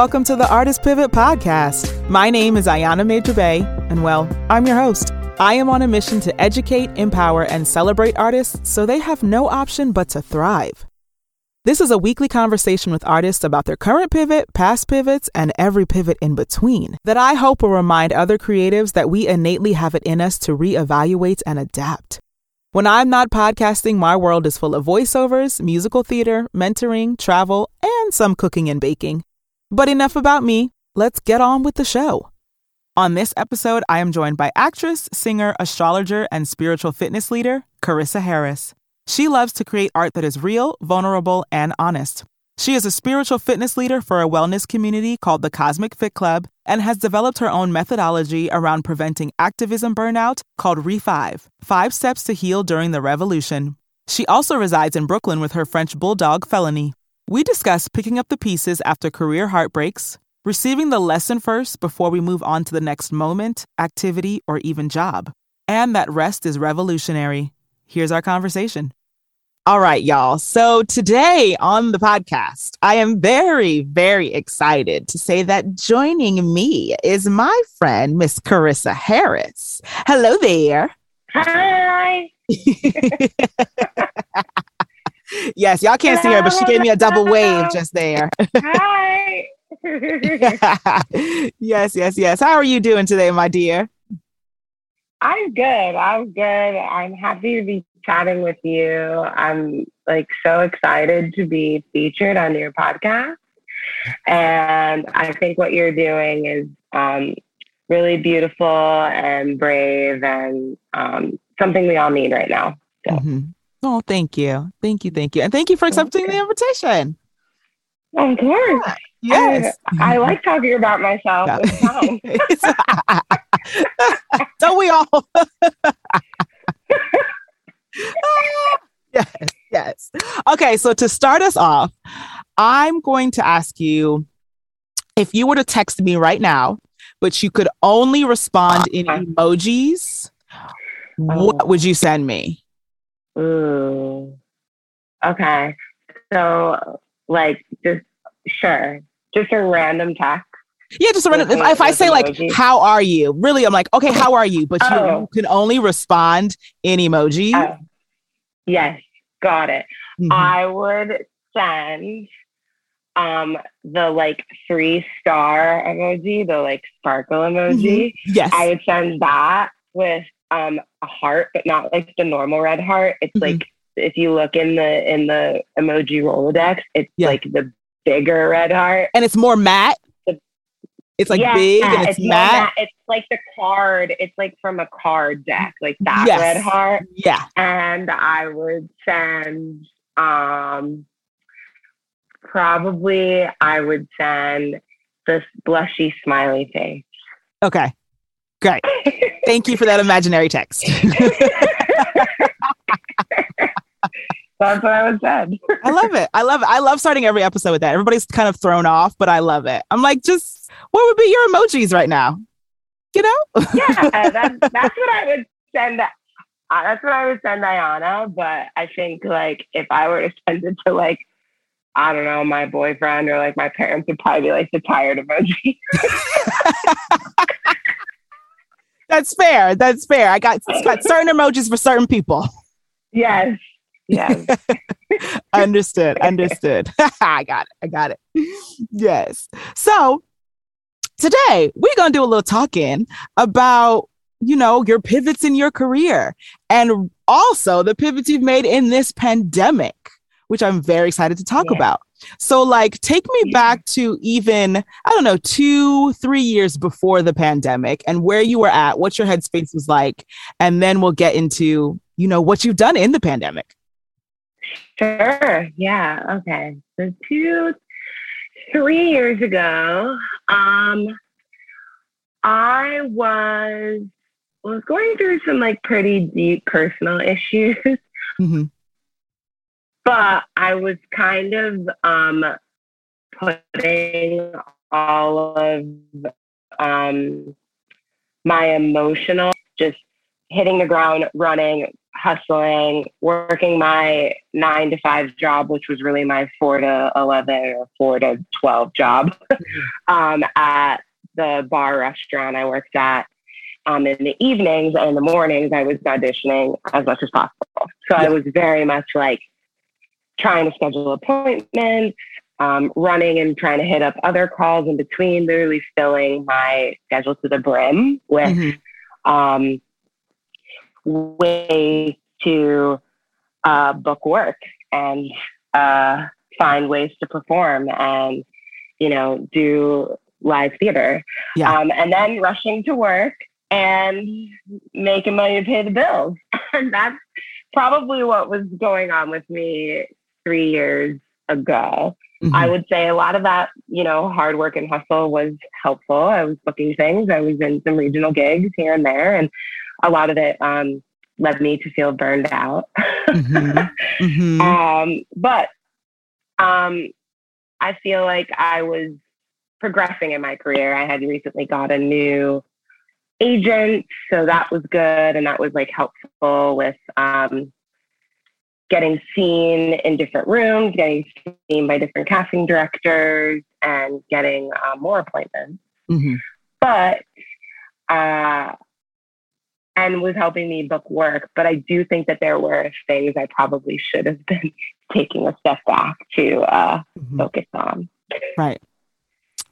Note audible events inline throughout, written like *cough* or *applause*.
Welcome to the Artist Pivot Podcast. My name is Ayana Major Bey, and well, I'm your host. I am on a mission to educate, empower, and celebrate artists so they have no option but to thrive. This is a weekly conversation with artists about their current pivot, past pivots, and every pivot in between that I hope will remind other creatives that we innately have it in us to reevaluate and adapt. When I'm not podcasting, my world is full of voiceovers, musical theater, mentoring, travel, and some cooking and baking. But enough about me. Let's get on with the show. On this episode, I am joined by actress, singer, astrologer, and spiritual fitness leader, Karissa Harris. She loves to create art that is real, vulnerable, and honest. She is a spiritual fitness leader for a wellness community called the Cosmic Fit Club and has developed her own methodology around preventing activism burnout called Rev5ive Five Steps to Heal During the Revolution. She also resides in Brooklyn with her French bulldog, Felony. We discuss picking up the pieces after career heartbreaks, receiving the lesson first before we move on to the next moment, activity, or even job, and that rest is revolutionary. Here's our conversation. All right, y'all. So today on the podcast, I am very, very excited to say that joining me is my friend, Miss Karissa Harris. Hello there. Hi. *laughs* yes, y'all can't see her, but she gave me a double wave just there. Hi. *laughs* yes, yes, yes. How are you doing today, my dear? I'm good. I'm good. I'm happy to be chatting with you. I'm like so excited to be featured on your podcast. And I think what you're doing is um, really beautiful and brave and um, something we all need right now. So. Mm-hmm. Oh, thank you. Thank you. Thank you. And thank you for accepting the invitation. Of course. Yes. I, I like talking about myself. *laughs* Don't we all? *laughs* yes, yes. Okay, so to start us off, I'm going to ask you if you were to text me right now, but you could only respond in emojis, what oh. would you send me? Ooh. Okay. So, like, just sure, just a random text. Yeah, just a random. If, if I say like, "How are you?" Really, I'm like, "Okay, how are you?" But oh. you can only respond in emoji. Oh. Yes, got it. Mm-hmm. I would send um the like three star emoji, the like sparkle emoji. Mm-hmm. Yes. I would send that with um a heart, but not like the normal red heart. It's mm-hmm. like if you look in the in the emoji Rolodex, it's yeah. like the bigger red heart. And it's more matte. It's like yeah, big and it's, it's matte. matte. It's like the card. It's like from a card deck, like that yes. red heart. Yeah. And I would send um probably I would send this blushy smiley face. Okay. Great. Thank you for that imaginary text. *laughs* That's what I would send. I love it. I love it. I love starting every episode with that. Everybody's kind of thrown off, but I love it. I'm like, just what would be your emojis right now? You know? yeah, *laughs* that's, that's what I would send. Uh, that's what I would send Ayana. But I think like if I were to send it to like I don't know, my boyfriend or like my parents would probably be like the tired emoji. *laughs* That's fair. That's fair. I got, got certain emojis for certain people. Yes. Yes. *laughs* understood. Understood. *laughs* I got it. I got it. Yes. So today we're going to do a little talking about, you know, your pivots in your career and also the pivots you've made in this pandemic, which I'm very excited to talk yeah. about. So, like, take me back to even, I don't know, two, three years before the pandemic and where you were at, what your headspace was like. And then we'll get into, you know, what you've done in the pandemic. Sure. Yeah. Okay. So, two, three years ago, um, I was was going through some like pretty deep personal *laughs* issues. Mm-hmm but I was kind of um, putting all of um, my emotional, just hitting the ground running, hustling, working my nine to five job, which was really my four to 11 or four to 12 job *laughs* um, at the bar restaurant I worked at. Um, in the evenings and in the mornings, I was auditioning as much as possible. So yeah. I was very much like trying to schedule appointments, um, running and trying to hit up other calls in between, literally filling my schedule to the brim with mm-hmm. um, ways to uh, book work and uh, find ways to perform and, you know, do live theater. Yeah. Um, and then rushing to work and making money to pay the bills. *laughs* and that's probably what was going on with me three years ago. Mm-hmm. I would say a lot of that, you know, hard work and hustle was helpful. I was booking things. I was in some regional gigs here and there, and a lot of it um, led me to feel burned out. mm-hmm. *laughs* Mm-hmm. Um, but um, I feel like I was progressing in my career. I had recently got a new agent, so that was good, and that was like helpful with um, getting seen in different rooms, getting seen by different casting directors, and getting uh, more appointments. Mm-hmm. But, uh, and was helping me book work. But I do think that there were things I probably should have been *laughs* taking a step back to uh, mm-hmm. focus on. Right.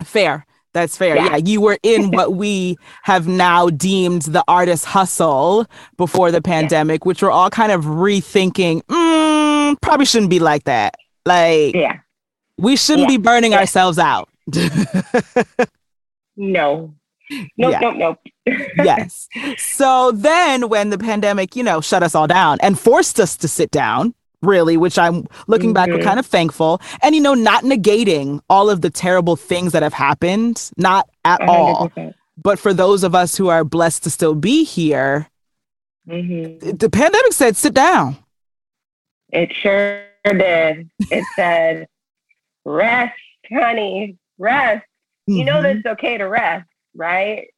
Fair. That's fair. Yeah. yeah. you were in *laughs* what we have now deemed the artist hustle before the pandemic, yeah. which we're all kind of rethinking. Mm, probably shouldn't be like that. Like, yeah, we shouldn't be burning ourselves out. *laughs* no. Nope, yeah. nope, nope. yes. *laughs* So then when the pandemic, you know, shut us all down and forced us to sit down, really, which I'm looking mm-hmm. back, kind of thankful. And, you know, not negating all of the terrible things that have happened, not at 100%. all. But for those of us who are blessed to still be here, mm-hmm. the pandemic said, sit down. It sure did. It *laughs* said, rest, honey, rest. Mm-hmm. You know that mm-hmm. it's okay to rest, right?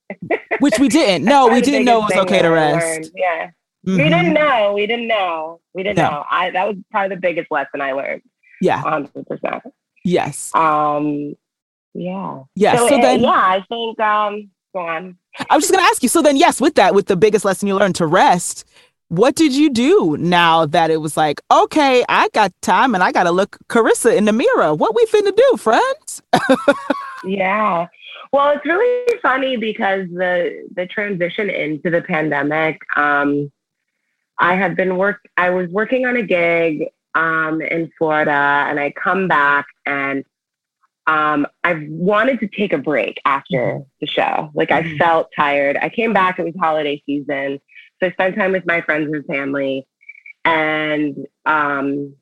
Which we didn't. No, *laughs* we didn't know it was okay to rest. Yeah. Mm-hmm. We didn't know. We didn't know. We didn't no. know. I that was probably the biggest lesson I learned. Yeah. Hundred percent. Yes. Um yeah. Yeah. So, so it, then yeah, I think um go on. I was just gonna ask you, so then yes, with that, with the biggest lesson you learned to rest, what did you do now that it was like, okay, I got time and I gotta look Karissa in the mirror. What we finna do, friends? *laughs* yeah. Well, it's really funny because the the transition into the pandemic, um, I had been work. I was working on a gig um, in Florida, and I come back and um, I wanted to take a break after mm-hmm. the show. Like I mm-hmm. felt tired. I came back. It was holiday season, so I spent time with my friends and family. And um,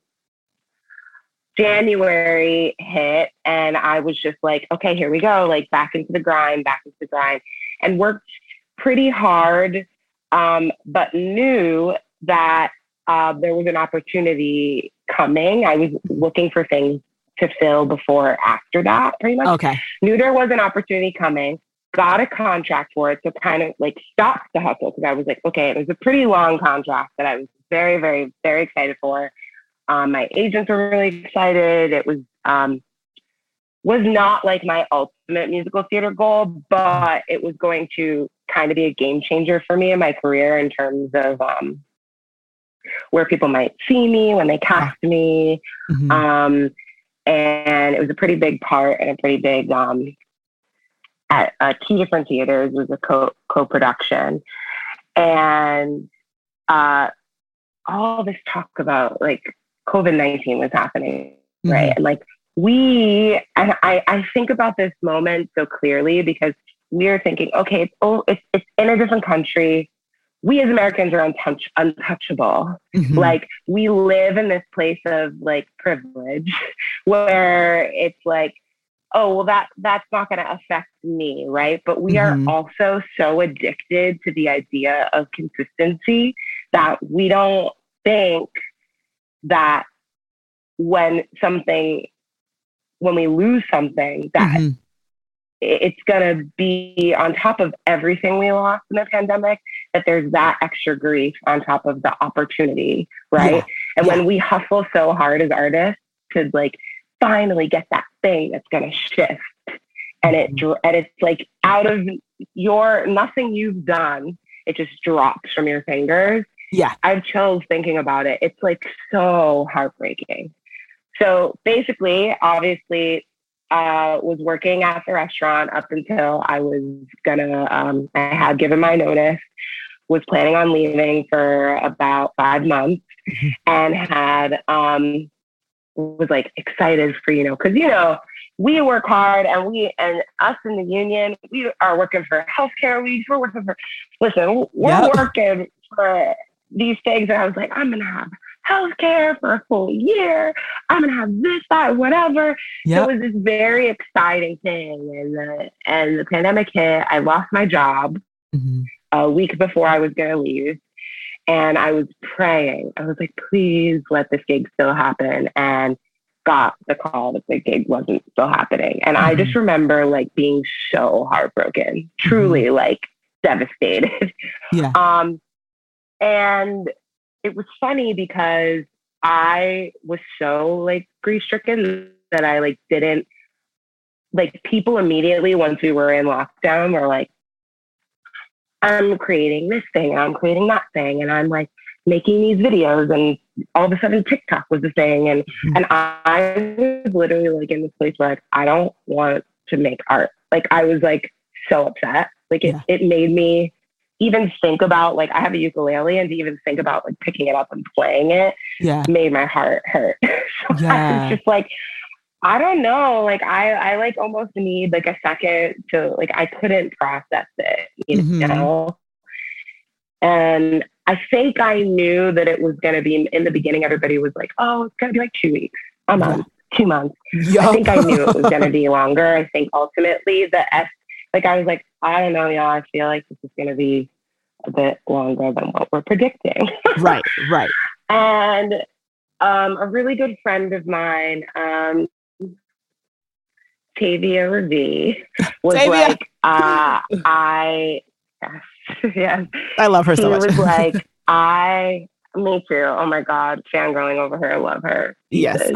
January hit, and I was just like, okay, here we go. Like back into the grind, back into the grind, and worked pretty hard, um, but knew that uh, there was an opportunity coming. I was looking for things to fill before after that, pretty much. Okay. Knew there was an opportunity coming, got a contract for it, so kind of like stopped the hustle because I was like, okay, it was a pretty long contract that I was very, very, very excited for. Um, my agents were really excited. It was um, was not like my ultimate musical theater goal, but it was going to kind of be a game changer for me in my career in terms of um, where people might see me when they cast me. Mm-hmm. Um, and it was a pretty big part and a pretty big um, at uh, two different theaters. It was a co co production, and uh, all this talk about like COVID nineteen was happening, mm-hmm. right? And like we, and I, I think about this moment so clearly because we are thinking, okay, it's oh, it's, it's in a different country we as Americans are untouch- untouchable. Mm-hmm. Like we live in this place of like privilege *laughs* where it's like, oh well that that's not going to affect me, right? But we mm-hmm. are also so addicted to the idea of consistency that we don't think that when something when we lose something that mm-hmm. it's going to be on top of everything we lost in the pandemic that there's that extra grief on top of the opportunity right yeah. and yeah. when we hustle so hard as artists to like finally get that thing that's going to shift and it mm-hmm. and it's like out of your nothing you've done it just drops from your fingers yeah i've chills thinking about it it's like so heartbreaking so basically obviously uh, was working at the restaurant up until I was gonna, um, I had given my notice, was planning on leaving for about five months mm-hmm. and had, um, was like excited for, you know, cause you know, we work hard and we, and us in the union, we are working for healthcare weeks. We're working for, listen, we're yep. working for these things. And I was like, I'm to have healthcare for a full year. I'm gonna have this, that, whatever. Yep. So it was this very exciting thing. And the and the pandemic hit. I lost my job mm-hmm. A week before I was gonna leave. And I was praying. I was like, please let this gig still happen. And got the call that the gig wasn't still happening. And mm-hmm. I just mm-hmm. remember like being so heartbroken, truly mm-hmm. like devastated. *laughs* Yeah. Um and it was funny because I was so like grief stricken that I like didn't like people immediately once we were in lockdown were like, I'm creating this thing, I'm creating that thing, and I'm like making these videos, and all of a sudden TikTok was the thing, and mm-hmm. and I was literally like in this place where like I don't want to make art. Like I was like so upset. Like it, yeah. it made me even think about like I have a ukulele and to even think about like picking it up and playing it yeah. made my heart hurt. *laughs* so yeah. I was just like, I don't know. Like I, I like almost need like a second to like I couldn't process it, you mm-hmm. know. And I think I knew that it was gonna be in the beginning, everybody was like, Oh, it's gonna be like two weeks, a month, two months. Yep. I think I knew it was gonna be *laughs* longer. I think ultimately the S like I was like, I don't know, y'all. I feel like this is going to be a bit longer than what we're predicting. right, right. *laughs* And um, a really good friend of mine, um, Tavia Ravi, was Tavia. like, uh, I, yes, *laughs* yes. I love her so she much. was *laughs* like, I, me too. Oh my God, fangirling over her. I love her. Yes.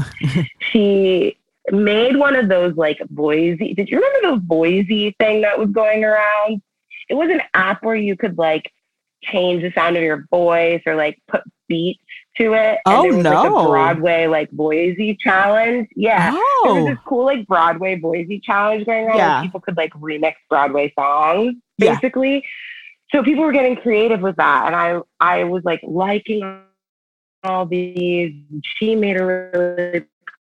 she made one of those like Voisey. Did you remember the Voisey thing that was going around? It was an app where you could like change the sound of your voice or like put beats to it. Oh and no! Like a Broadway like Voisey challenge. Yeah, oh. there was oh. this cool like Broadway Voisey challenge going on. Yeah. Where people could like remix Broadway songs basically. Yeah. So people were getting creative with that, and I I was like liking all these. She made a really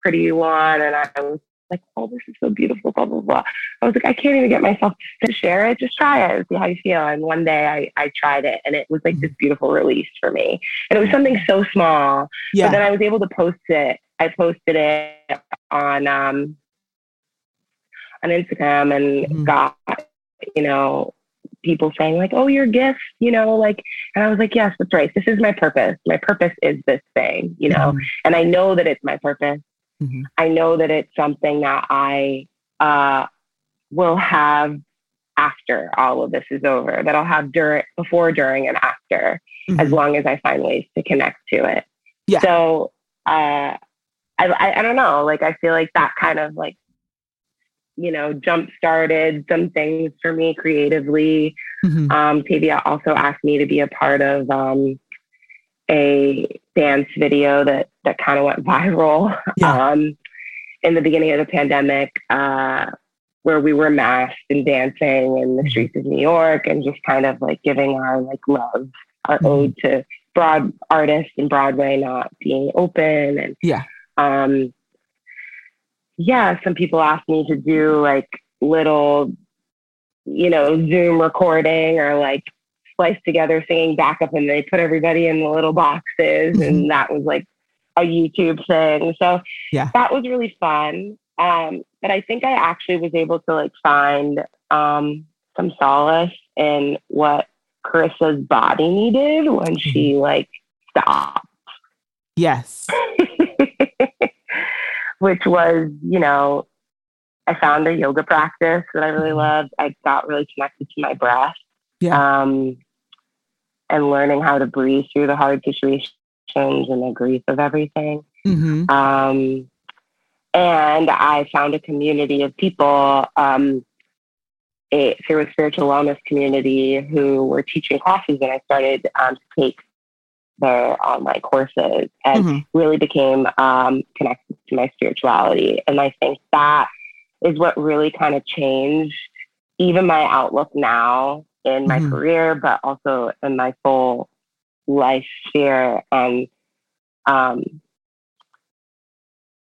pretty one. And I was like, oh, this is so beautiful, blah, blah, blah. I was like, I can't even get myself to share it. Just try it, and see how you feel. And one day I, I tried it and it was like this beautiful release for me. And it was something so small. Yeah. But then I was able to post it. I posted it on um on Instagram and mm-hmm. got, you know, people saying like, "Oh, your gift," you know, like, and I was like, "Yes, that's right. This is my purpose. My purpose is this thing, you know." Mm-hmm. And I know that it's my purpose, Mm-hmm. I know that it's something that I uh, will have after all of this is over, that I'll have during, before, during, and after, mm-hmm. as long as I find ways to connect to it. Yeah. So uh, I, I, I don't know, like I feel like that kind of like you know, jump started some things for me creatively. Mm-hmm. Um, Tavia also asked me to be a part of um, a dance video that that kind of went viral yeah. um, in the beginning of the pandemic, uh, where we were masked and dancing in the mm-hmm. streets of New York and just kind of like giving our like love, our mm-hmm. ode to broad artists and Broadway not being open and yeah. Um, yeah, some people asked me to do like little, you know, Zoom recording or like spliced together singing backup and they put everybody in the little boxes mm-hmm. and that was like a YouTube thing. So yeah, that was really fun. Um, but I think I actually was able to like find um, some solace in what Karissa's body needed when mm-hmm. she like stopped. Yes. *laughs* Which was, you know, I found a yoga practice that I really mm-hmm. loved. I got really connected to my breath. Yeah. Um, and learning how to breathe through the hard situations and the grief of everything. Mm-hmm. Um, and I found a community of people um, a, through a spiritual wellness community who were teaching classes, and I started um, to take their online courses and mm-hmm. really became um, connected to my spirituality. And I think that is what really kind of changed even my outlook now in my mm-hmm. career, but also in my full life sphere and um,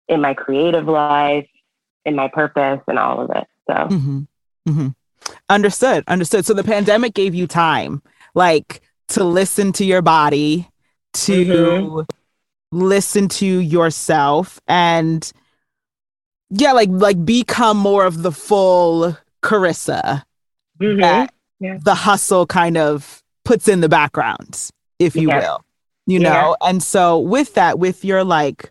in my creative life, in my purpose, and all of it. So, mm-hmm. Mm-hmm. understood, understood. So the pandemic gave you time, like to listen to your body, to mm-hmm. listen to yourself, and yeah, like like become more of the full Karissa mm-hmm. that yeah. the hustle kind of puts in the background, if you yeah. will. You yeah. know, and so with that, with your like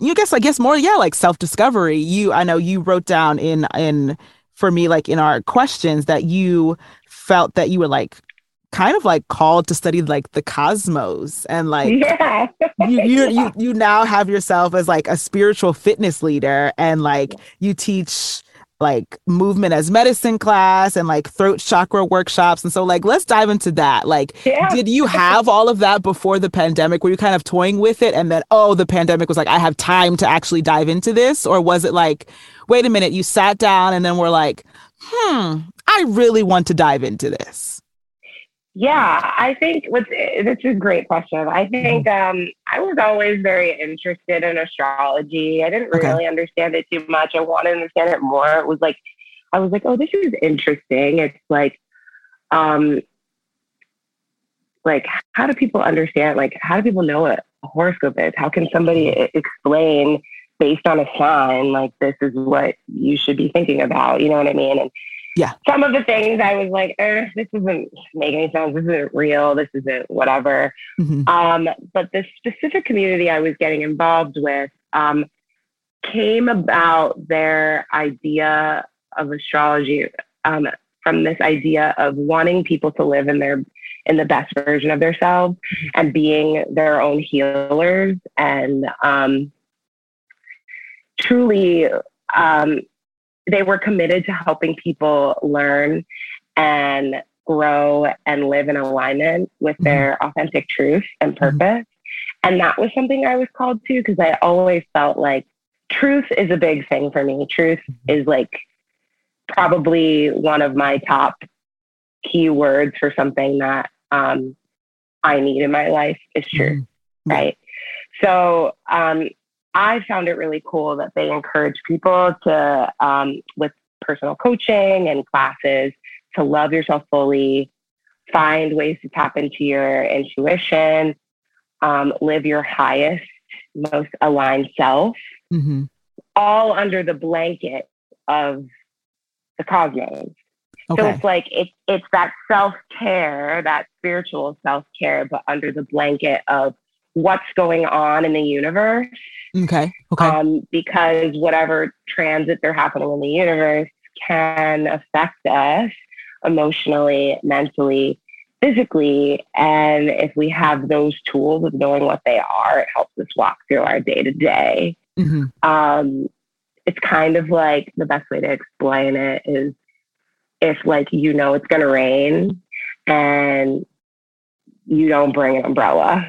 you guess I guess more yeah like self discovery. You I know you wrote down in in for me like in our questions that you felt that you were like kind of like called to study like the cosmos and like yeah. you, *laughs* you you you now have yourself as like a spiritual fitness leader and like you teach like movement as medicine class and like throat chakra workshops. And so like let's dive into that. Like yeah. did you have all of that before the pandemic? Were you kind of toying with it? And then oh the pandemic was like i have time to actually dive into this? Or was it like wait a minute you sat down and then we're like hmm i really want to dive into this yeah, I think what's that's a great question. I think mm-hmm. um, I was always very interested in astrology. I didn't okay. really understand it too much. I wanted to understand it more. It was like I was like, oh, this is interesting. It's like, um, like how do people understand? Like, how do people know what a horoscope is? How can somebody explain based on a sign like this is what you should be thinking about? You know what I mean? And yeah. Some of the things I was like, eh, this doesn't make any sense. This isn't real. This isn't whatever. Mm-hmm. Um, but the specific community I was getting involved with um, came about their idea of astrology um, from this idea of wanting people to live in their in the best version of themselves mm-hmm. and being their own healers and um, truly um, they were committed to helping people learn and grow and live in alignment with mm-hmm. their authentic truth and mm-hmm. purpose. Mm-hmm. And that was something I was called to because I always felt like truth is a big thing for me. Truth mm-hmm. is like probably one of my top key words for something that um, I need in my life is truth, mm-hmm. right? So um, I found it really cool that they encourage people to, um, with personal coaching and classes, to love yourself fully, find ways to tap into your intuition, um, live your highest, most aligned self, mm-hmm. all under the blanket of the cosmos. Okay. So it's like it, it's that self care, that spiritual self care, but under the blanket of what's going on in the universe Okay. Okay. Um, because whatever transits are happening in the universe can affect us emotionally, mentally, physically. And if we have those tools of knowing what they are, it helps us walk through our day to day. It's kind of like the best way to explain it is if, like, you know it's going to rain and you don't bring an umbrella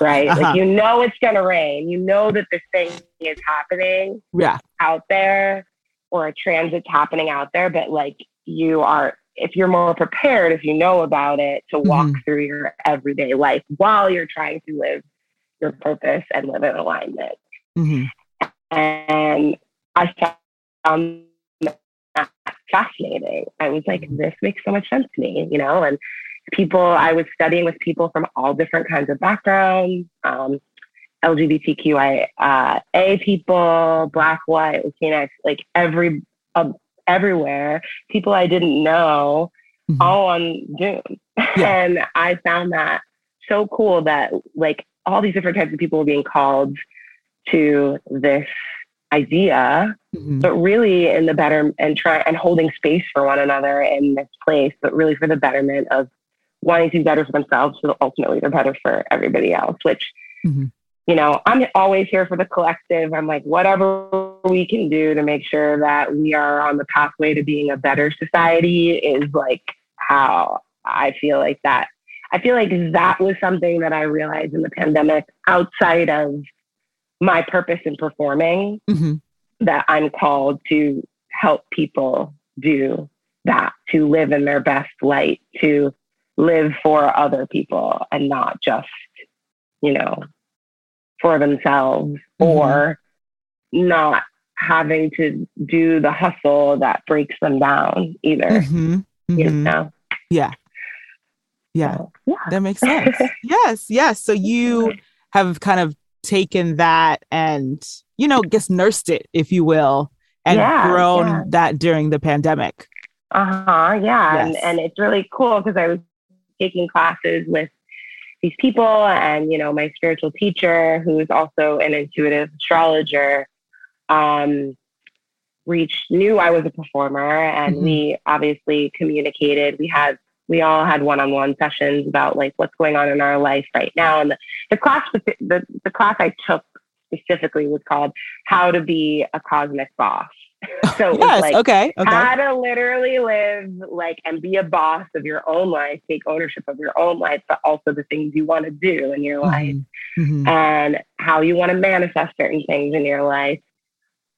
right? uh-huh. Like you know it's gonna rain. You know that this thing is happening yeah. out there or a transit's happening out there, but like you are if you're more prepared, if you know about it, to walk mm-hmm. through your everyday life while you're trying to live your purpose and live in alignment. Mm-hmm. And I found that fascinating. I was like, this makes so much sense to me, you know, and people, I was studying with people from all different kinds of backgrounds, um, LGBTQIA uh, people, Black, White, Latinx, like every, uh, everywhere, people I didn't know, mm-hmm. all on Zoom. Yeah. *laughs* and I found that so cool that like all these different types of people were being called to this idea, mm-hmm. but really in the better and try and holding space for one another in this place, but really for the betterment of wanting to be better for themselves, so ultimately they're better for everybody else, which mm-hmm. you know, I'm always here for the collective. I'm like, whatever we can do to make sure that we are on the pathway to being a better society is like how I feel like that. I feel like that was something that I realized in the pandemic outside of my purpose in performing mm-hmm. that I'm called to help people do that, to live in their best light, to live for other people and not just, you know, for themselves mm-hmm. or not having to do the hustle that breaks them down either. Mm-hmm. Mm-hmm. You know? Yeah. Yeah. So, yeah. That makes sense. *laughs* yes. Yes. So you have kind of taken that and, you know, guess nursed it, if you will, and yeah, grown yeah. that during the pandemic. Uh huh. Yeah. Yes. And, and it's really cool because I was taking classes with these people and, you know, my spiritual teacher, who is also an intuitive astrologer, um, reached, knew I was a performer and mm-hmm. we obviously communicated. We had we all had one-on-one sessions about like what's going on in our life right now. And the, the class, the, the class I took specifically was called How to Be a Cosmic Boss. *laughs* so yes, like okay, okay. how to literally live like and be a boss of your own life, take ownership of your own life, but also the things you want to do in your mm-hmm. life mm-hmm. and how you want to manifest certain things in your life.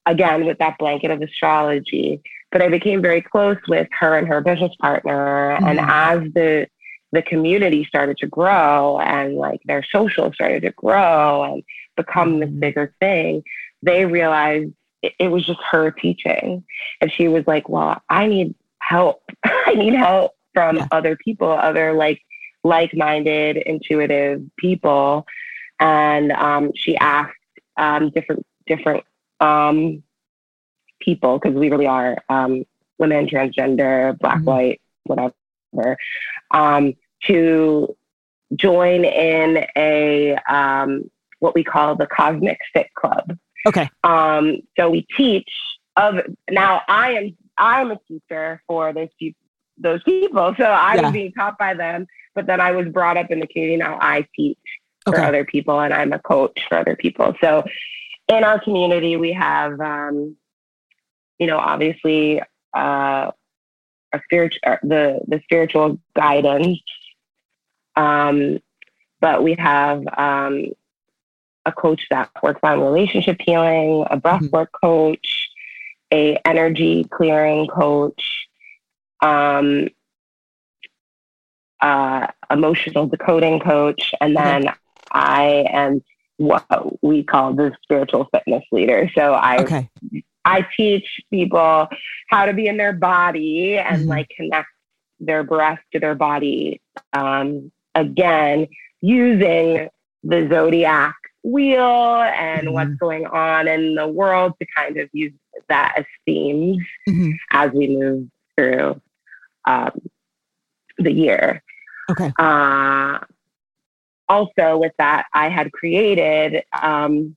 Again, with that blanket of astrology but I became very close with her and her business partner. Mm-hmm. And as the the community started to grow and like their social started to grow and become this mm-hmm. bigger thing, they realized it, it was just her teaching. And she was like, Well, I need help. *laughs* I need help from yeah. other people, other like like-minded, intuitive people. And um, she asked um, different different um, people, because we really are um, women, transgender, black, mm-hmm. white, whatever, um, to join in a um, what we call the Cosmic Fit Club. Okay. Um, so we teach of now. I am I'm a teacher for those those people, so I yeah. was being taught by them. But then I was brought up in the community. Now I teach okay. for other people, and I'm a coach for other people. So in our community, we have um, you know, obviously, uh, a spiritual, uh, the the spiritual guidance. Um, but we have um, a coach that works on relationship healing, a breathwork mm-hmm. coach, a energy clearing coach, um, uh, emotional decoding coach, and then okay. I am what we call the spiritual fitness leader. So I okay. I teach people how to be in their body and mm-hmm. like connect their breath to their body. Um, again, using the zodiac wheel and mm-hmm. what's going on in the world to kind of use that as themes mm-hmm. as we move through um, the year. Okay. Uh, also, with that, I had created, um,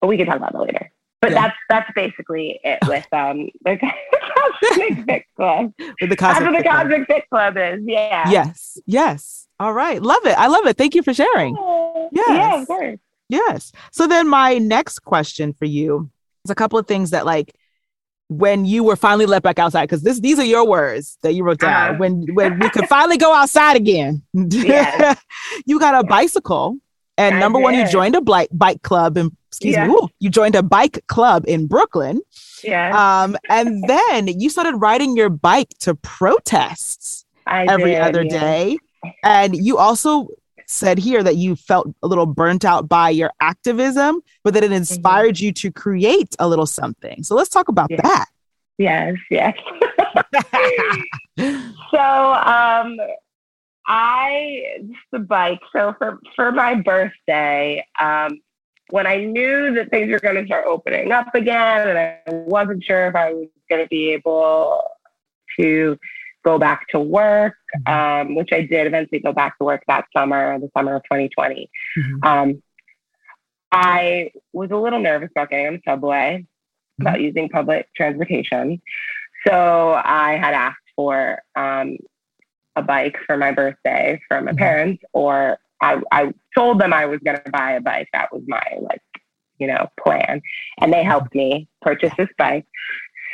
but we can talk about that later. But yeah. that's that's basically it with um *laughs* the Cosmic Fit Club. *laughs* With the Cosmic, That's what the Cosmic Fit Club is. Yeah. Yes. Yes. All right. Love it. I love it. Thank you for sharing. Yes. Yeah, of course. Yes. So then my next question for you is a couple of things that like when you were finally let back outside, because this these are your words that you wrote down. Uh, when when we could finally go outside again. Yes. *laughs* you got a bicycle. And I number did. one, you joined a bike bike club and excuse yeah. me, ooh, you joined a bike club in Brooklyn. Yeah. Um, and then you started riding your bike to protests I every did, other yeah. day. And you also said here that you felt a little burnt out by your activism, but that it mm-hmm. inspired mm-hmm. you to create a little something. So let's talk about yeah. that. Yes, yes. *laughs* *laughs* so um I the bike. So for for my birthday, um, when I knew that things were going to start opening up again, and I wasn't sure if I was going to be able to go back to work, mm-hmm. um, which I did eventually go back to work that summer, the summer of 2020. Mm-hmm. Um, I was a little nervous about getting on the subway, mm-hmm. about using public transportation. So I had asked for um, a bike for my birthday from my mm-hmm. parents, or I, I told them I was going to buy a bike. That was my like, you know, plan, and they helped me purchase this bike.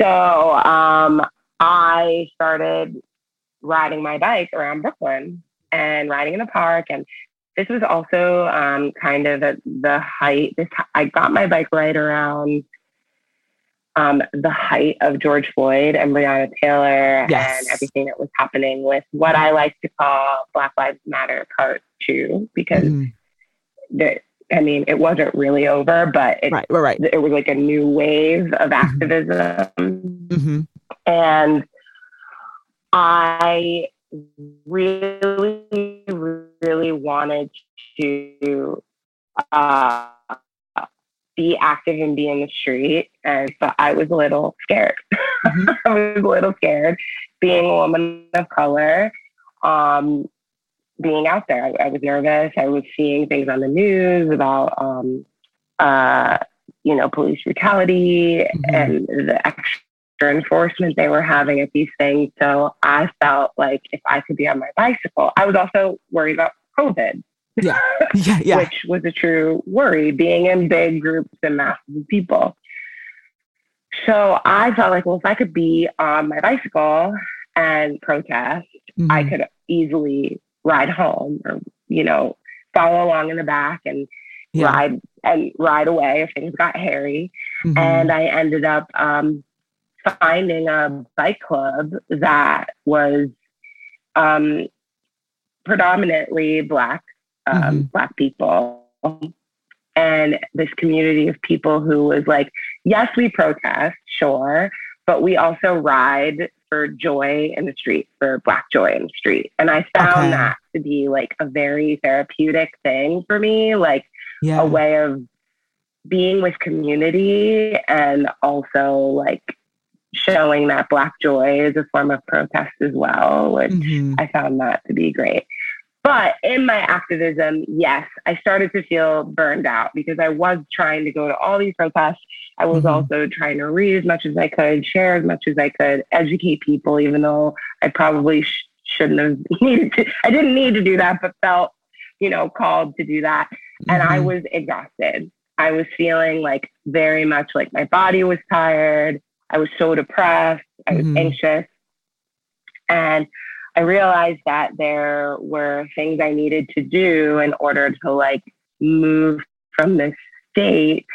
So um, I started riding my bike around Brooklyn and riding in the park. And this was also um, kind of at the height. This I got my bike right around um, the height of George Floyd and Breonna Taylor yes. and everything that was happening with what I like to call Black Lives Matter Part Two, because mm. the, I mean, it wasn't really over, but it, right, right. it was like a new wave of mm-hmm. activism. Mm-hmm. And I really, really wanted to uh, be active and be in the street. And but I was a little scared. Mm-hmm. *laughs* I was a little scared being a woman of color, um, being out there. I, I, was nervous. I was seeing things on the news about, um, uh, you know, police brutality mm-hmm. and the extra enforcement they were having at these things. So I felt like if I could be on my bicycle, I was also worried about COVID. Yeah. *laughs* Yeah. yeah. which was a true worry, being in big groups and masses of people. So I felt like, well, if I could be on my bicycle and protest, mm-hmm. I could easily ride home or, you know, follow along in the back and yeah. ride and ride away if things got hairy. Mm-hmm. And I ended up um, finding a bike club that was um, predominantly black um, mm-hmm. black people and this community of people who was like yes we protest sure but we also ride for joy in the street for black joy in the street and i found okay. that to be like a very therapeutic thing for me like yeah. a way of being with community and also like showing that Black joy is a form of protest as well, which mm-hmm. I found that to be great. But in my activism, yes, I started to feel burned out because I was trying to go to all these protests. I was mm-hmm. also trying to read as much as I could, share as much as I could, educate people, even though I probably sh- shouldn't have *laughs* needed to. I didn't need to do that, but felt, you know, called to do that. Mm-hmm. And I mm-hmm. was exhausted. I was feeling like very much like my body was tired. I was so depressed. I was mm-hmm. anxious. And I realized that there were things I needed to do in order to like move from this state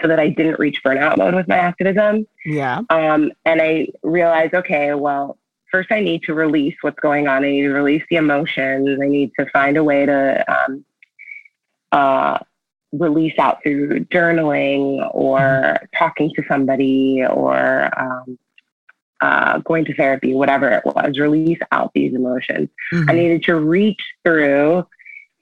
so that I didn't reach burnout mode with my activism. Yeah. Um, and I realized, okay, well, first I need to release what's going on. I need to release the emotions. I need to find a way to um, uh, release out through journaling or mm-hmm. talking to somebody or um, uh, going to therapy, whatever it was, release out these emotions. Mm-hmm. I needed to reach through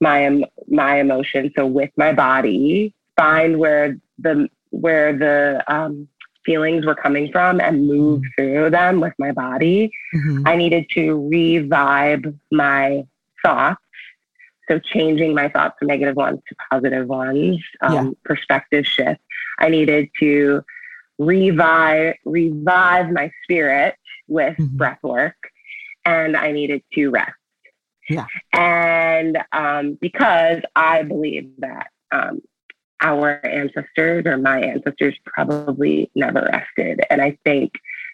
my my emotions, so with my body, find where the where the um, feelings were coming from and move mm-hmm. through them with my body. Mm-hmm. I needed to revive my thoughts so changing my thoughts from negative ones to positive ones, um, yeah. perspective shift. I needed to revive revive my spirit with mm-hmm. breath work, and I needed to rest. Yeah. And um, because I believe that um, our ancestors or my ancestors probably never rested, and I think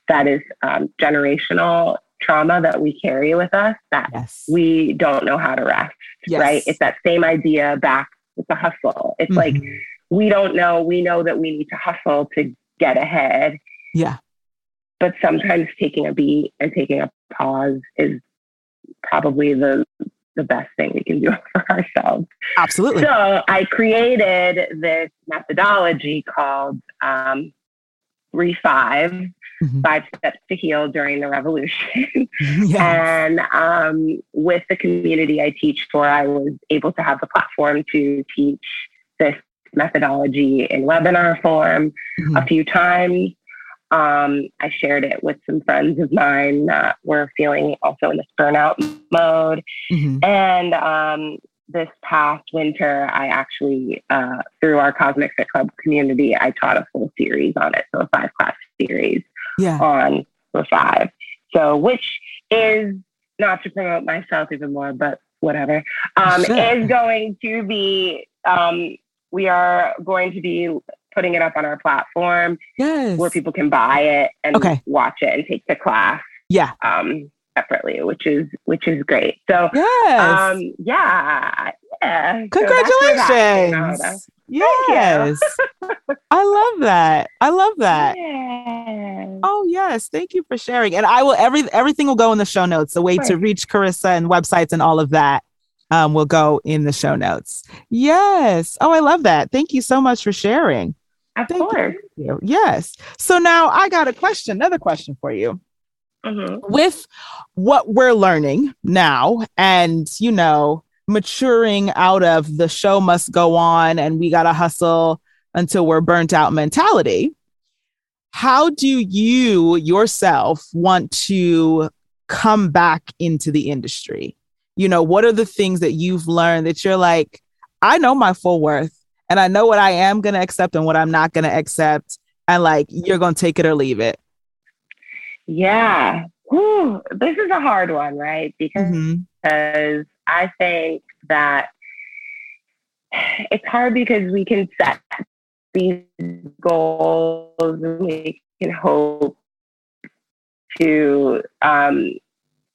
that is um, generational trauma that we carry with us that yes. we don't know how to rest, yes. right? It's that same idea back with the hustle. It's mm-hmm. like we don't know, we know that we need to hustle to get ahead. Yeah. But sometimes taking a beat and taking a pause is probably the the best thing we can do *laughs* for ourselves. Absolutely. So I created this methodology called um, Rev5ive, mm-hmm. Five Steps to Heal during the Revolution. *laughs* yes. And um, with the community I teach for, I was able to have the platform to teach this methodology in webinar form mm-hmm. a few times. Um, I shared it with some friends of mine that were feeling also in this burnout mode. Mm-hmm. And um, this past winter, I actually, uh, through our Cosmic Fit Club community, I taught a full series on it. So a five class series Yeah. on for five. So, which is not to promote myself even more, but whatever, um, Sure. is going to be, um, we are going to be putting it up on our platform Yes. where people can buy it and Okay. watch it and take the class Yeah. um, separately, which is which is great. So Yes. um, yeah, yeah. So that's where that came out of. Congratulations. you. yes. I love that. I love that. Oh yes, thank you for sharing. And I will every everything will go in the show notes. The way to reach Karissa and websites and all of that um, will go in the show notes. Yes. Oh, I love that. Thank you so much for sharing. Of Thank course. You. Yes. So now I got a question, another question for you. Mhm. With what we're learning now and, you know, maturing out of the show must go on and we got to hustle until we're burnt out mentality, how do you yourself want to come back into the industry? You know, what are the things that you've learned that you're like, I know my full worth and I know what I am going to accept and what I'm not going to accept. And like, you're going to take it or leave it. Yeah. Whew. This is a hard one, right? Because Mhm. because I think that it's hard because we can set these goals and we can hope to um,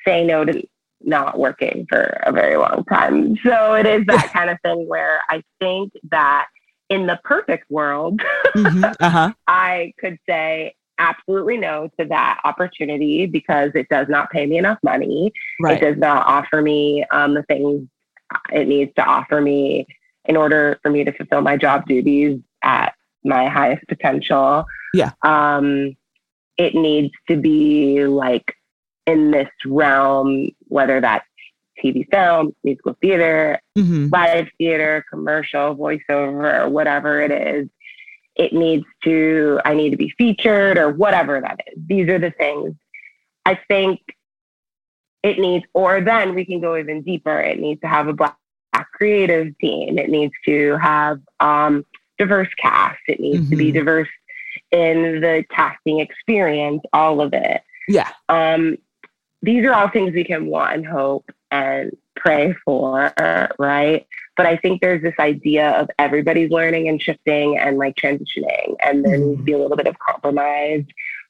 say no to not working for a very long time. So it is that *laughs* kind of thing where I think that in the perfect world, Mhm. *laughs* Uh-huh. I could say absolutely no to that opportunity because it does not pay me enough money. Right. It does not offer me um, the things it needs to offer me in order for me to fulfill my job duties at my highest potential. Yeah. Um, it needs to be like in this realm, whether that's TV, film, musical theater, Mhm. live theater, commercial, voiceover, whatever it is. It needs to, I need to be featured or whatever that is. These are the things I think it needs, or then we can go even deeper. It needs to have a black, black creative team. It needs to have um, diverse cast. It needs to be Mhm. diverse in the casting experience, all of it. Yeah. Um, these are all things we can want and hope and pray for, right? But I think there's this idea of everybody's learning and shifting and like transitioning, and there needs to be a little bit of compromise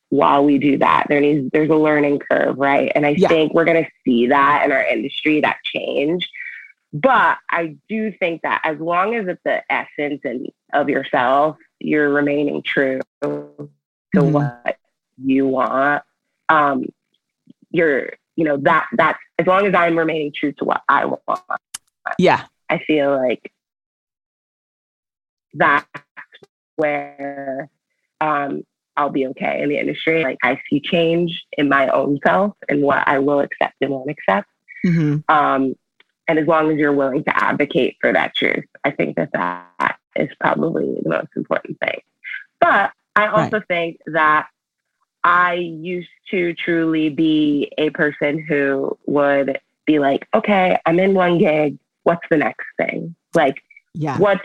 while we do that. There needs there's a learning curve, right? And I Yeah. think we're gonna see that in our industry, that change. But I do think that as long as it's the essence and of yourself, you're remaining true to Mhm. what you want. Um, you're, you know, that that's as long as I'm remaining true to what I want, Yeah. I feel like that's where um, I'll be okay in the industry. Like I see change in my own self and what I will accept and won't accept. Mhm. Um, and as long as you're willing to advocate for that truth, I think that that is probably the most important thing. But I also think that I used to truly be a person who would be like, okay, I'm in one gig. What's the next thing? Like, Yeah. what's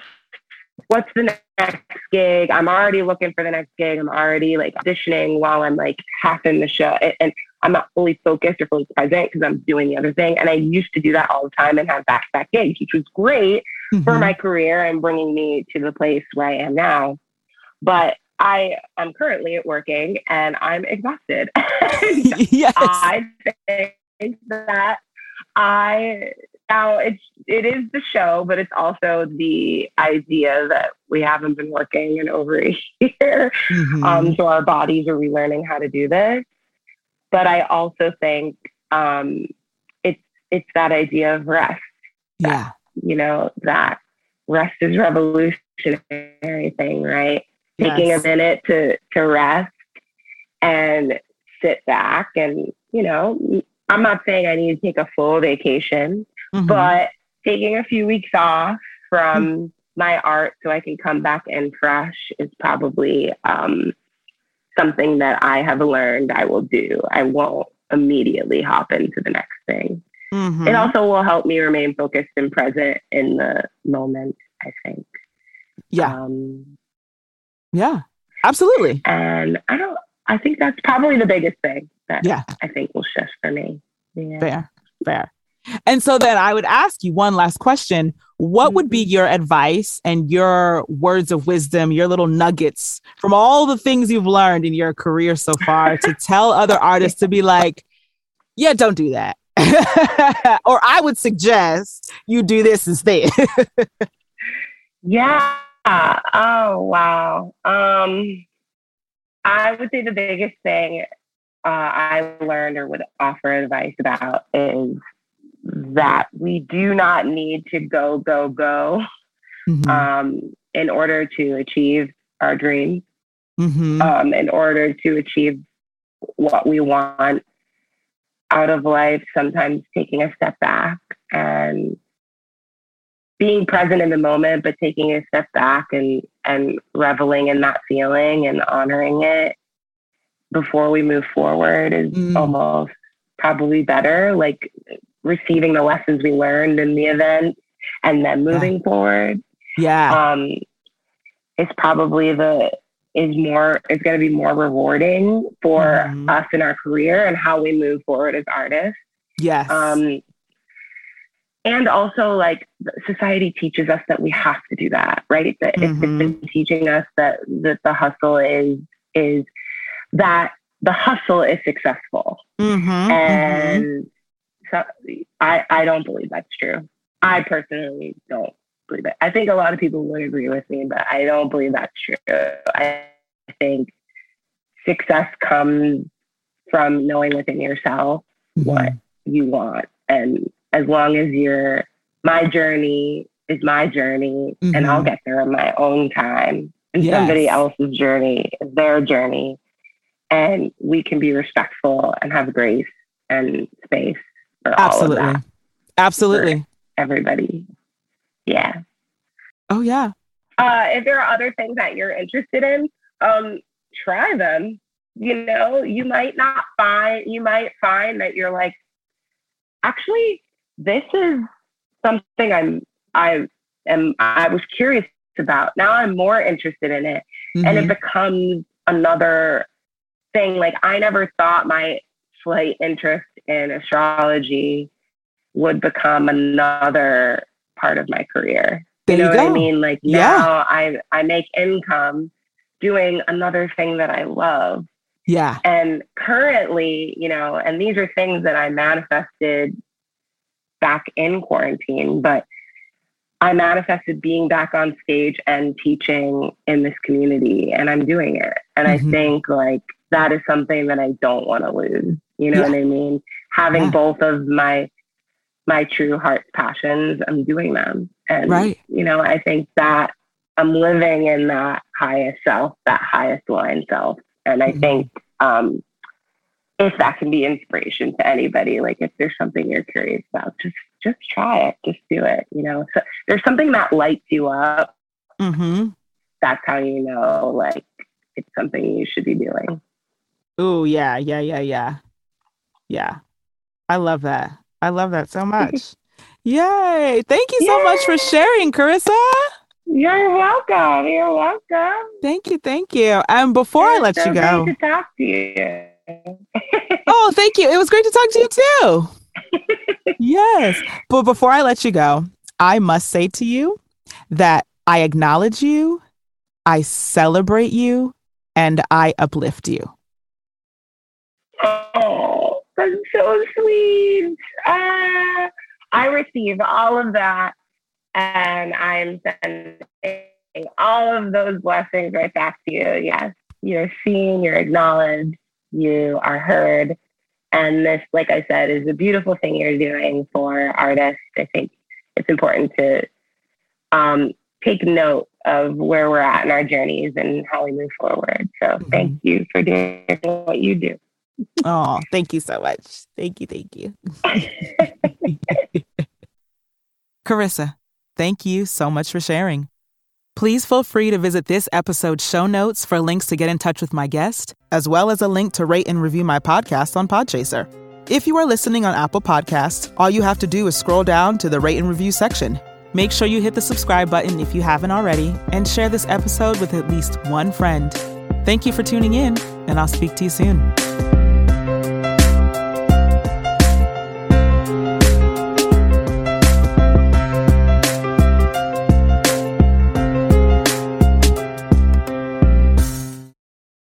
what's the next gig? I'm already looking for the next gig. I'm already like auditioning while I'm like half in the show, and, and I'm not fully focused or fully present because I'm doing the other thing. And I used to do that all the time and have back to back gigs, which was great for Mhm. my career and bringing me to the place where I am now. But I am currently working and I'm exhausted. *laughs* *laughs* yes. I think that I now it's it is the show, but it's also the idea that we haven't been working in over *laughs* a year. Mhm. Um, so our bodies are relearning how to do this. But I also think um, it's it's that idea of rest. yeah. You know that rest is revolutionary thing, right? Taking a minute to to rest and sit back and you know I'm not saying I need to take a full vacation, Mhm. but taking a few weeks off from my art so I can come back in fresh is probably um, something that I have learned I will do. I won't immediately hop into the next thing. mm-hmm. it also will help me remain focused and present in the moment, I think. Yeah. Um, yeah, absolutely. And I don't, I think that's probably the biggest thing that yeah. I think will shift for me. Yeah. Fair, fair. And so then I would ask you one last question. What would be mm-hmm. your advice and your words of wisdom, your little nuggets from all the things you've learned in your career so far to *laughs* tell other artists to be like, yeah, don't do that. *laughs* or I would suggest you do this instead. *laughs* yeah. Oh, wow. Um, I would say the biggest thing uh, I learned or would offer advice about is that we do not need to go, go, go mm-hmm. um, in order to achieve our dreams, mm-hmm. um, in order to achieve what we want out of life, sometimes taking a step back and being present in the moment, but taking a step back and, and reveling in that feeling and honoring it before we move forward is mm. almost probably better. Like receiving the lessons we learned in the event and then moving yeah. forward. Yeah. Um, is probably the is more is going to be more rewarding for mm-hmm. us in our career and how we move forward as artists. Yes. Um, and also like society teaches us that we have to do that, right? That mm-hmm. it's been teaching us that that the hustle is is that the hustle is successful. Mm-hmm. And mm-hmm. so I, I don't believe that's true. I personally don't believe it. I think a lot of people would agree with me, but I don't believe that's true. I think success comes from knowing within yourself mm-hmm. what you want. And as long as you're, my journey is my journey, and I'll mm-hmm. get there in my own time. And yes. somebody else's journey is their journey. And we can be respectful and have grace and space for Absolutely. all of that. Absolutely. Everybody. Yeah. Oh yeah. Uh, if there are other things that you're interested in, um, try them. You know, you might not find you might find that you're like, actually, this is something I'm I am I was curious about. Now I'm more interested in it. Mm-hmm. And it mm-hmm. becomes another thing. Like I never thought my slight interest in astrology would become another part of my career. There you know you what I mean? Like yeah. now I I make income doing another thing that I love. Yeah. And currently, you know, and these are things that I manifested back in quarantine, but I manifested being back on stage and teaching in this community and I'm doing it. And mm-hmm. I think like that is something that I don't want to lose. You know yeah. what I mean? Having yeah. both of my my true heart's passions, I'm doing them. And right. you know, I think that I'm living in that highest self, that highest line self. And I mm-hmm. think um, if that can be inspiration to anybody, like if there's something you're curious about, just just try it, just do it. You know, so there's something that lights you up. Mm-hmm. That's how you know, like it's something you should be doing. Oh yeah, yeah, yeah, yeah, yeah. I love that. I love that so much. *laughs* Yay! Thank you so Yay. much for sharing, Karissa. You're welcome. You're welcome. Thank you. Thank you. And before I let so you go, to talk to you. *laughs* oh, thank you. It was great to talk to you too. *laughs* yes. But before I let you go, I must say to you that I acknowledge you, I celebrate you, and I uplift you. Oh, so sweet. Uh, I receive all of that and I'm sending all of those blessings right back to you. Yes, you're seen, you're acknowledged, you are heard. And this, like I said, is a beautiful thing you're doing for artists. I think it's important to um, take note of where we're at in our journeys and how we move forward. So mm-hmm. thank you for doing what you do. Oh, thank you so much. Thank you. Thank you. *laughs* Karissa, Thank you so much for sharing. Please feel free to visit this episode's show notes for links to get in touch with my guest, as well as a link to rate and review my podcast on Podchaser. If you are listening on Apple Podcasts, all you have to do is scroll down to the rate and review section. Make sure you hit the subscribe button if you haven't already, and share this episode with at least one friend. Thank you for tuning in, and I'll speak to you soon.